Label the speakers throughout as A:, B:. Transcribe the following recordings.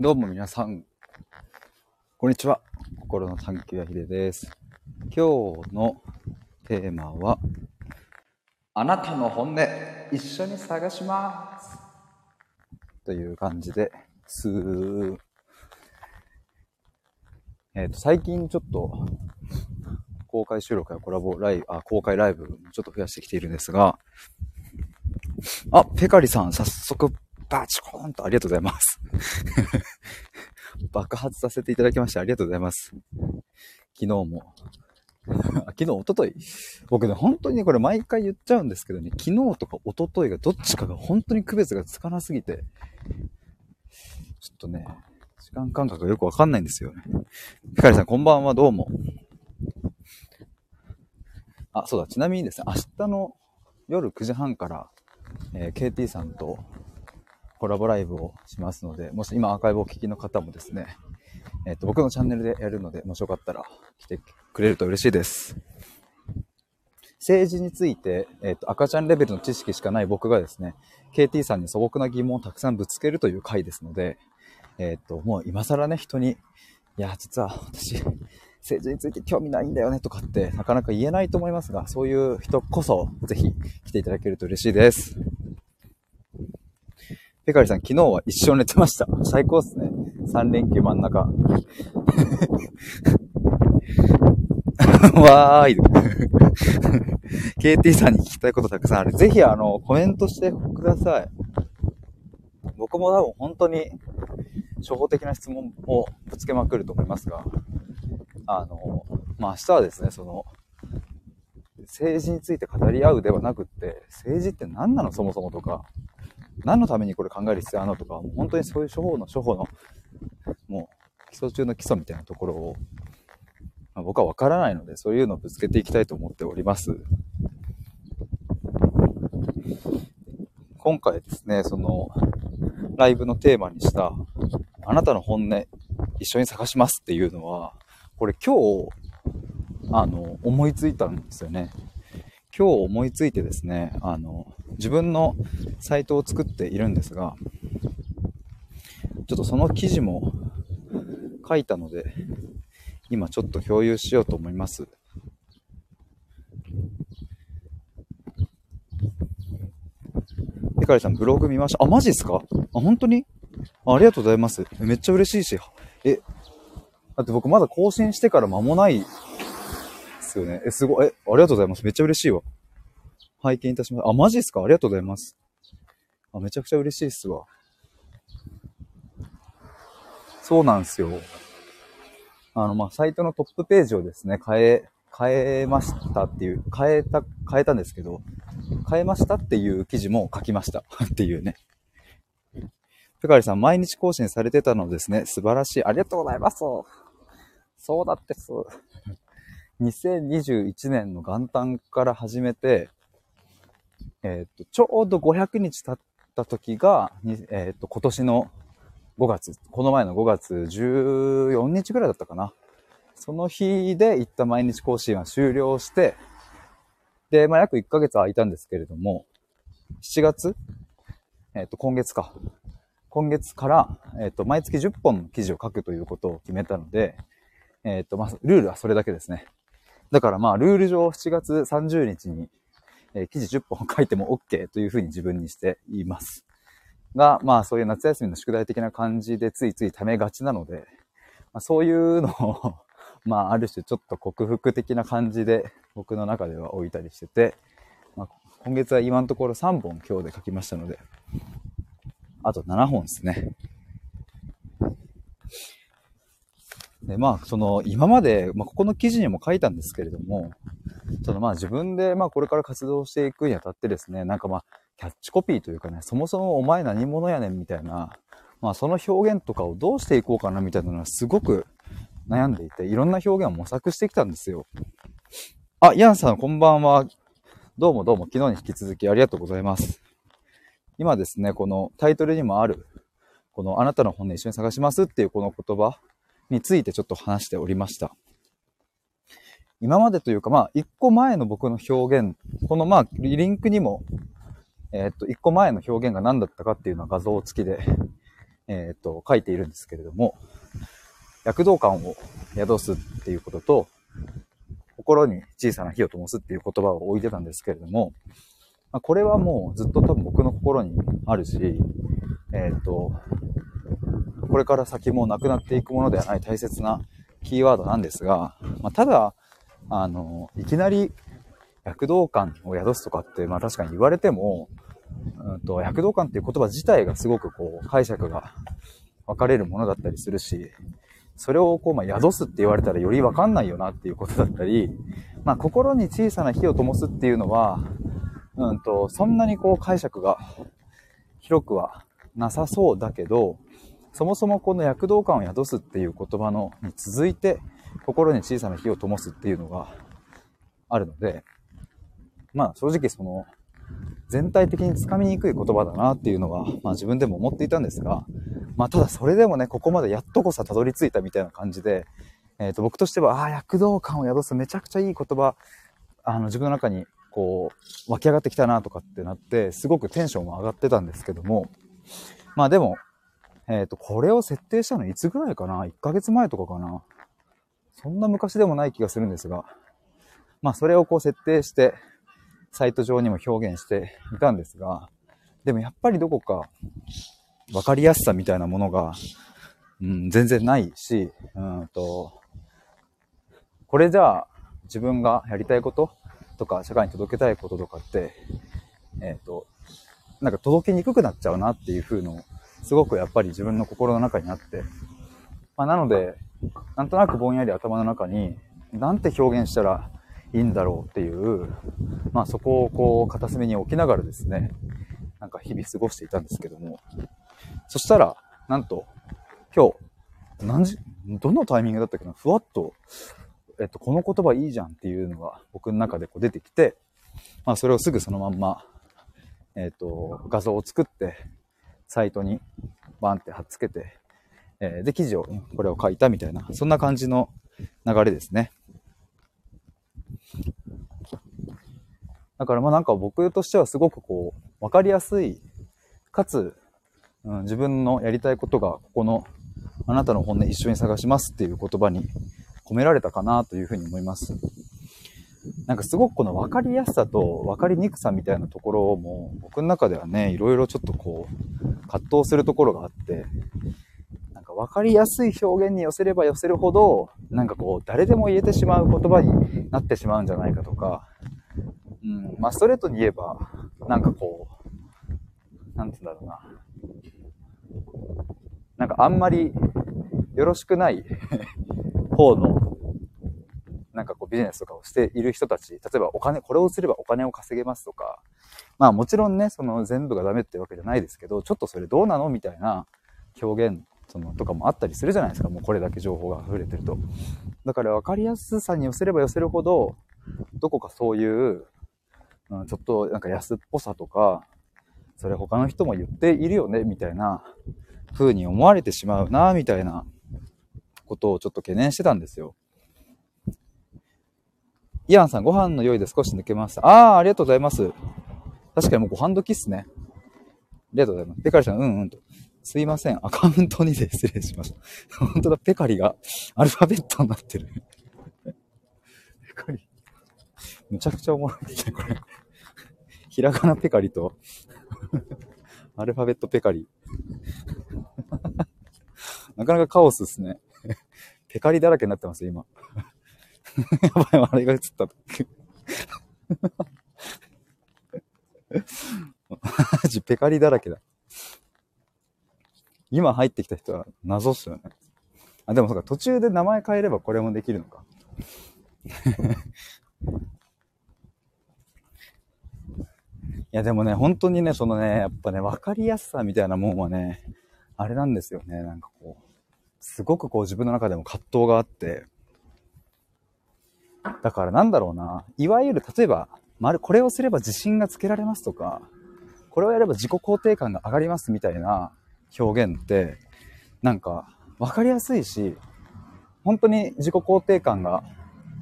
A: どうも皆さん、こんにちは。心の探求やひでです。今日のテーマは、あなたの本音、一緒に探します。という感じです。えっ、と、最近ちょっと、公開収録やコラボライブ、あ、公開ライブ、ちょっと増やしてきているんですが、あ、ペカリさん、早速、バチコーンとありがとうございます。爆発させていただきましてありがとうございます。昨日も。昨日、一昨日僕ね、本当にね、これ毎回言っちゃうんですけどね、昨日とか一昨日がどっちかが本当に区別がつかなすぎて、ちょっとね、時間感覚がよくわかんないんですよね。ピカリさん、こんばんは、どうも。あ、そうだ、ちなみにですね、明日の夜9時半から、えー KT さんとコラボライブをしますので、もし今アーカイブをお聞きの方もですね、えっ、と、僕のチャンネルでやるので、もしよかったら来てくれると嬉しいです。政治について、えっ、と、赤ちゃんレベルの知識しかない僕がですね、KT さんに素朴な疑問をたくさんぶつけるという回ですので、えっ、と、もう今更ね、人に、いや、実は私、政治について興味ないんだよねとかってなかなか言えないと思いますが、そういう人こそぜひ来ていただけると嬉しいです。ペカリさん、昨日は一生寝てました。最高っすね。3連休真ん中。わーい。KT さんに聞きたいことたくさんある。ぜひ、あの、コメントしてください。僕も多分本当に、初歩的な質問をぶつけまくると思いますが、あの、まあ、明日はですね、その、政治について語り合うではなくって、政治って何なの？そもそもとか、何のためにこれ考える必要あるのとか、もう本当にそういう処方の処方の、もう基礎中の基礎みたいなところを、まあ僕は分からないので、そういうのをぶつけていきたいと思っております。今回ですね、その、ライブのテーマにした、あなたの本音、一緒に探しますっていうのは、これ今日、あの、思いついたんですよね。今日思いついてですね、あの、自分のサイトを作っているんですが、ちょっとその記事も書いたので、今ちょっと共有しようと思います。ペカリさん、ブログ見ました？あ、マジですか？あ、本当に？あありがとうございます。めっちゃ嬉しいし。え、だって僕まだ更新してから間もないですよね。え、すごい。え、ありがとうございます。めっちゃ嬉しいわ。拝見いたします。あ、マジですか？ありがとうございます。あ、めちゃくちゃ嬉しいっすわ。そうなんですよ。あの、まあ、サイトのトップページをですね、変え、変えましたっていう、変えた、変えたんですけど、変えましたっていう記事も書きました っていうね。ペカリさん、毎日更新されてたのですね。素晴らしい。ありがとうございます。そうだってそう。2021年の元旦から始めて、えっ、と、ちょうど500日経った時が、えっ、と、今年の5月、この前の5月14日ぐらいだったかな。その日で一旦毎日更新は終了して、で、まあ、約1ヶ月空いたんですけれども、7月えっ、と、今月か。今月から、えっ、と、毎月10本の記事を書くということを決めたので、えっ、と、まあ、ルールはそれだけですね。だからまあ、ルール上7月30日に、えー記事10本書いても OK というふうに自分にしています。が、まあそういう夏休みの宿題的な感じでついつい溜めがちなので、まあ、そういうのを、まあある種ちょっと克服的な感じで僕の中では置いたりしてて、まあ、今月は今のところ3本今日で書きましたので、あと7本ですね。で、まあ、その、今まで、まあ、ここの記事にも書いたんですけれども、そのまあ自分でまあこれから活動していくにあたってですね、なんかまあキャッチコピーというかね、そもそもお前何者やねんみたいな、まあその表現とかをどうしていこうかなみたいなのはすごく悩んでいて、いろんな表現を模索してきたんですよ。あ、ヤンさんこんばんは。どうもどうも昨日に引き続きありがとうございます。今ですね、このタイトルにもある、このあなたの本音一緒に探しますっていうこの言葉についてちょっと話しておりました。今までというか、まあ、一個前の僕の表現、このまあ、リンクにも、えっと、一個前の表現が何だったかっていうのは画像付きでえっ、と、書いているんですけれども、躍動感を宿すっていうことと、心に小さな火を灯すっていう言葉を置いてたんですけれども、まあ、これはもうずっと多分僕の心にあるし、えっ、と、これから先もなくなっていくものではない大切なキーワードなんですが、まあ、ただ、あの、いきなり躍動感を宿すとかって、まあ確かに言われても、うんと、躍動感っていう言葉自体がすごくこう、解釈が分かれるものだったりするし、それをこう、まあ、宿すって言われたらより分かんないよなっていうことだったり、まあ、心に小さな火を灯すっていうのは、うんと、そんなにこう解釈が広くはなさそうだけど、そもそもこの躍動感を宿すっていう言葉のに続いて、心に小さな火を灯すっていうのがあるので、まあ正直その、全体的につかみにくい言葉だなっていうのは、まあ自分でも思っていたんですが、まあただそれでもね、ここまでやっとこさたどり着いたみたいな感じで、えっ、ー、と僕としては、ああ、躍動感を宿すめちゃくちゃいい言葉、あの自分の中にこう湧き上がってきたなとかってなって、すごくテンションも上がってたんですけども、まあでも、えっ、ー、と、これを設定したのいつぐらいかな ?1 ヶ月前とかかな？そんな昔でもない気がするんですが、まあそれをこう設定して、サイト上にも表現していたんですが、でもやっぱりどこか分かりやすさみたいなものが、うん、全然ないし、うんと、これじゃあ自分がやりたいこととか社会に届けたいこととかって、えっ、ー、と、なんか届きにくくなっちゃうなっていう風のすごくやっぱり自分の心の中にあって、まあ、なので、なんとなくぼんやり頭の中に、なんて表現したらいいんだろうっていう、まあそこをこう片隅に置きながらですね、なんか日々過ごしていたんですけども、そしたら、なんと、今日、何時、どのタイミングだったっけな、ふわっと、えっと、この言葉いいじゃんっていうのが僕の中でこう出てきて、まあそれをすぐそのまんま、えっと、画像を作って、サイトにバンって貼っつけて、えー、で、記事を、これを書いたみたいな、そんな感じの流れですね。だからまあなんか僕としてはすごくこう、わかりやすい、かつ、うん、自分のやりたいことがここのあなたの本音一緒に探しますっていう言葉に込められたかなというふうに思います。なんかすごくこの分かりやすさと分かりにくさみたいなところも僕の中ではね、いろいろちょっとこう葛藤するところがあって、なんか分かりやすい表現に寄せれば寄せるほど、なんかこう誰でも言えてしまう言葉になってしまうんじゃないかとか、うん、まあストレートに言えば、なんかこう、なんつうんだろうな。なんかあんまりよろしくない方の、なんかこうビジネスとかをしている人たち、例えばお金、これをすればお金を稼げますとか、まあもちろんね、その全部がダメってわけじゃないですけど、ちょっとそれどうなのみたいな表現そのとかもあったりするじゃないですか。もうこれだけ情報が溢れてると。だから分かりやすさに寄せれば寄せるほど、どこかそういううん、ちょっとなんか安っぽさとか、それ他の人も言っているよね、みたいな風に思われてしまうな、みたいなことをちょっと懸念してたんですよ。イアンさん、ご飯の用意で少し抜けました。ああ、ありがとうございます。確かにもうご飯時っすね。ありがとうございます。ペカリさん、うんうんと。すいません。アカウントにで失礼しました。本当だ、ペカリがアルファベットになってる。ペカリ。むちゃくちゃおもろいですね、これ。ひらがなペカリとアルファベットペカリ。なかなかカオスですね。ペカリだらけになってます今。やばい、あれが映った。マジペカリだらけだ。今入ってきた人は謎っすよね。あ、でもそうか、途中で名前変えればこれもできるのか。いや、でもね、本当にね、そのね、やっぱね、わかりやすさみたいなもんはね、あれなんですよね、なんかこう、すごくこう自分の中でも葛藤があって、だからなんだろうな、いわゆる例えば、まる、これをすれば自信がつけられますとか、これをやれば自己肯定感が上がりますみたいな表現って、なんか、わかりやすいし、本当に自己肯定感が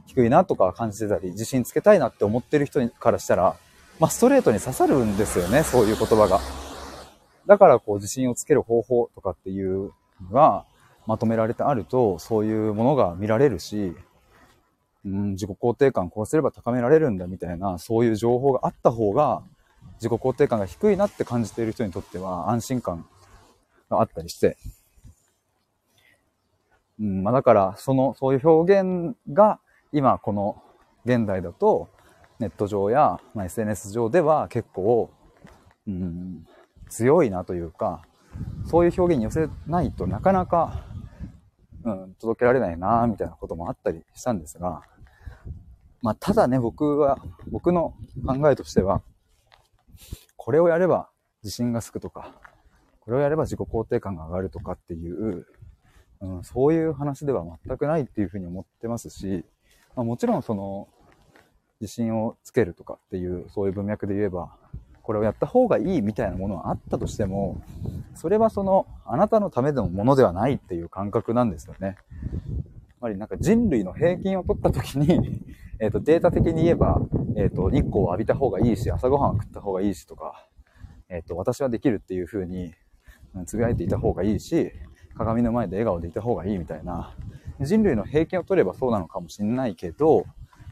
A: 低いなとか感じてたり、自信つけたいなって思ってる人からしたら、まあ、ストレートに刺さるんですよね、そういう言葉が。だからこう自信をつける方法とかっていうのがまとめられてあると、そういうものが見られるし、うん、自己肯定感こうすれば高められるんだみたいな、そういう情報があった方が、自己肯定感が低いなって感じている人にとっては安心感があったりして、うん、まあだから、その、そういう表現が今この現代だとネット上や、まあ、SNS 上では結構、うん、強いなというか、そういう表現に寄せないとなかなか、うん、届けられないなみたいなこともあったりしたんですが、まあ、ただね、僕は、僕の考えとしては、これをやれば自信がつくとか、これをやれば自己肯定感が上がるとかっていう、うん、そういう話では全くないっていうふうに思ってますし、まあ、もちろんその、自信をつけるとかっていう、そういう文脈で言えば、これをやった方がいいみたいなものはあったとしても、それはその、あなたのためのものではないっていう感覚なんですよね。やっぱりなんか人類の平均を取った時にえっと、データ的に言えば、えっ、ー、と、日光を浴びた方がいいし、朝ごはんを食った方がいいしとか、えっ、と、私はできるっていう風に、つぶやいていた方がいいし、鏡の前で笑顔でいた方がいいみたいな、人類の平均を取ればそうなのかもしれないけど、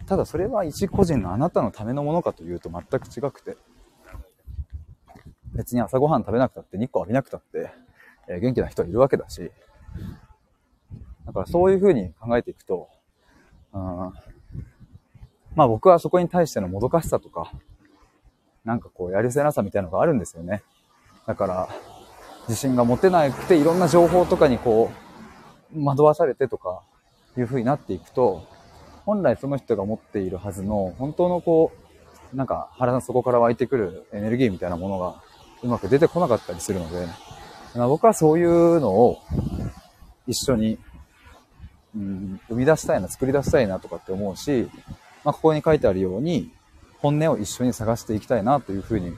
A: ただそれは一個人のあなたのためのものかというと全く違くて、別に朝ごはん食べなくたって日光浴びなくたって、えー、元気な人はいるわけだし、だからそういう風に考えていくと、うん、まあ僕はそこに対してのもどかしさとか、なんかこうやるせなさみたいなのがあるんですよね。だから、自信が持てなくていろんな情報とかにこう、惑わされてとかいう風になっていくと、本来その人が持っているはずの本当のこう、なんか腹の底から湧いてくるエネルギーみたいなものがうまく出てこなかったりするので、僕はそういうのを一緒に、うん、生み出したいな、作り出したいなとかって思うし、まあ、ここに書いてあるように、本音を一緒に探していきたいなというふうに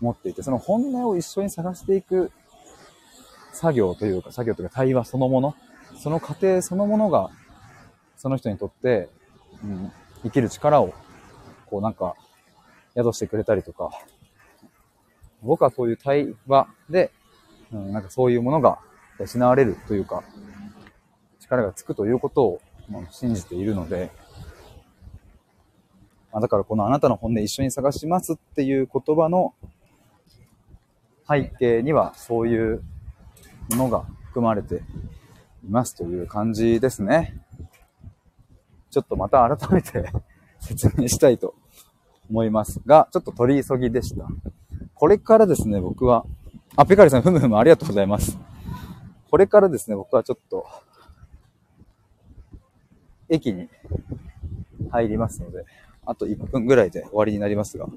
A: 思っていて、その本音を一緒に探していく作業というか、作業というか対話そのもの、その過程そのものが、その人にとって、うん、生きる力を、こうなんか、宿してくれたりとか、僕はそういう対話で、うん、なんかそういうものが失われるというか、力がつくということを信じているので、まあ、だからこのあなたの本音一緒に探しますっていう言葉の背景にはそういうものが含まれていますという感じですね。ちょっとまた改めて説明したいと思いますが、ちょっと取り急ぎでした。これからですね、僕は、あ、ペカリさん、ふむふむありがとうございます。これからですね、僕はちょっと、駅に入りますので、あと1分ぐらいで終わりになりますが。い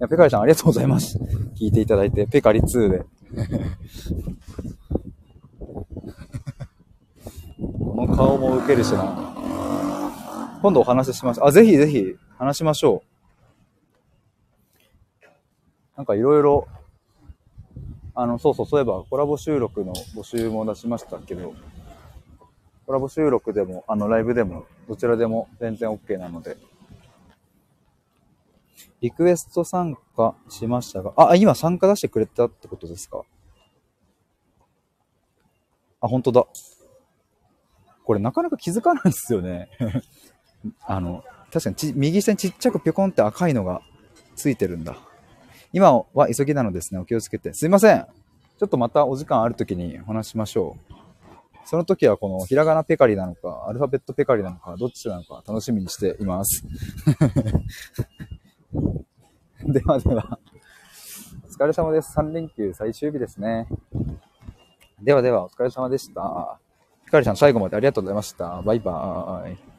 A: や、ペカリさんありがとうございます。聞いていただいて、ペカリ2で。この顔もウケるしな。今度お話ししましょう。あ、ぜひぜひ話しましょう。なんかいろいろ、あの、そうそう、そういえばコラボ収録の募集も出しましたけど、コラボ収録でも、あの、ライブでも、どちらでも全然 OK なので。リクエスト参加しましたが、あ、今参加出してくれたってことですか？あ、本当だ。これなかなか気づかないんですよね。あの、確かにち右下にちっちゃくぴょこんって赤いのがついてるんだ。今は急ぎなのですね。お気をつけて。すいません。ちょっとまたお時間ある時にお話しましょう。その時はこのひらがなペカリなのか、アルファベットペカリなのか、どっちなのか楽しみにしています。ではでは、お疲れ様です。3連休最終日ですね。ではでは、お疲れ様でした。ひかりさん最後までありがとうございました。バイバーイ。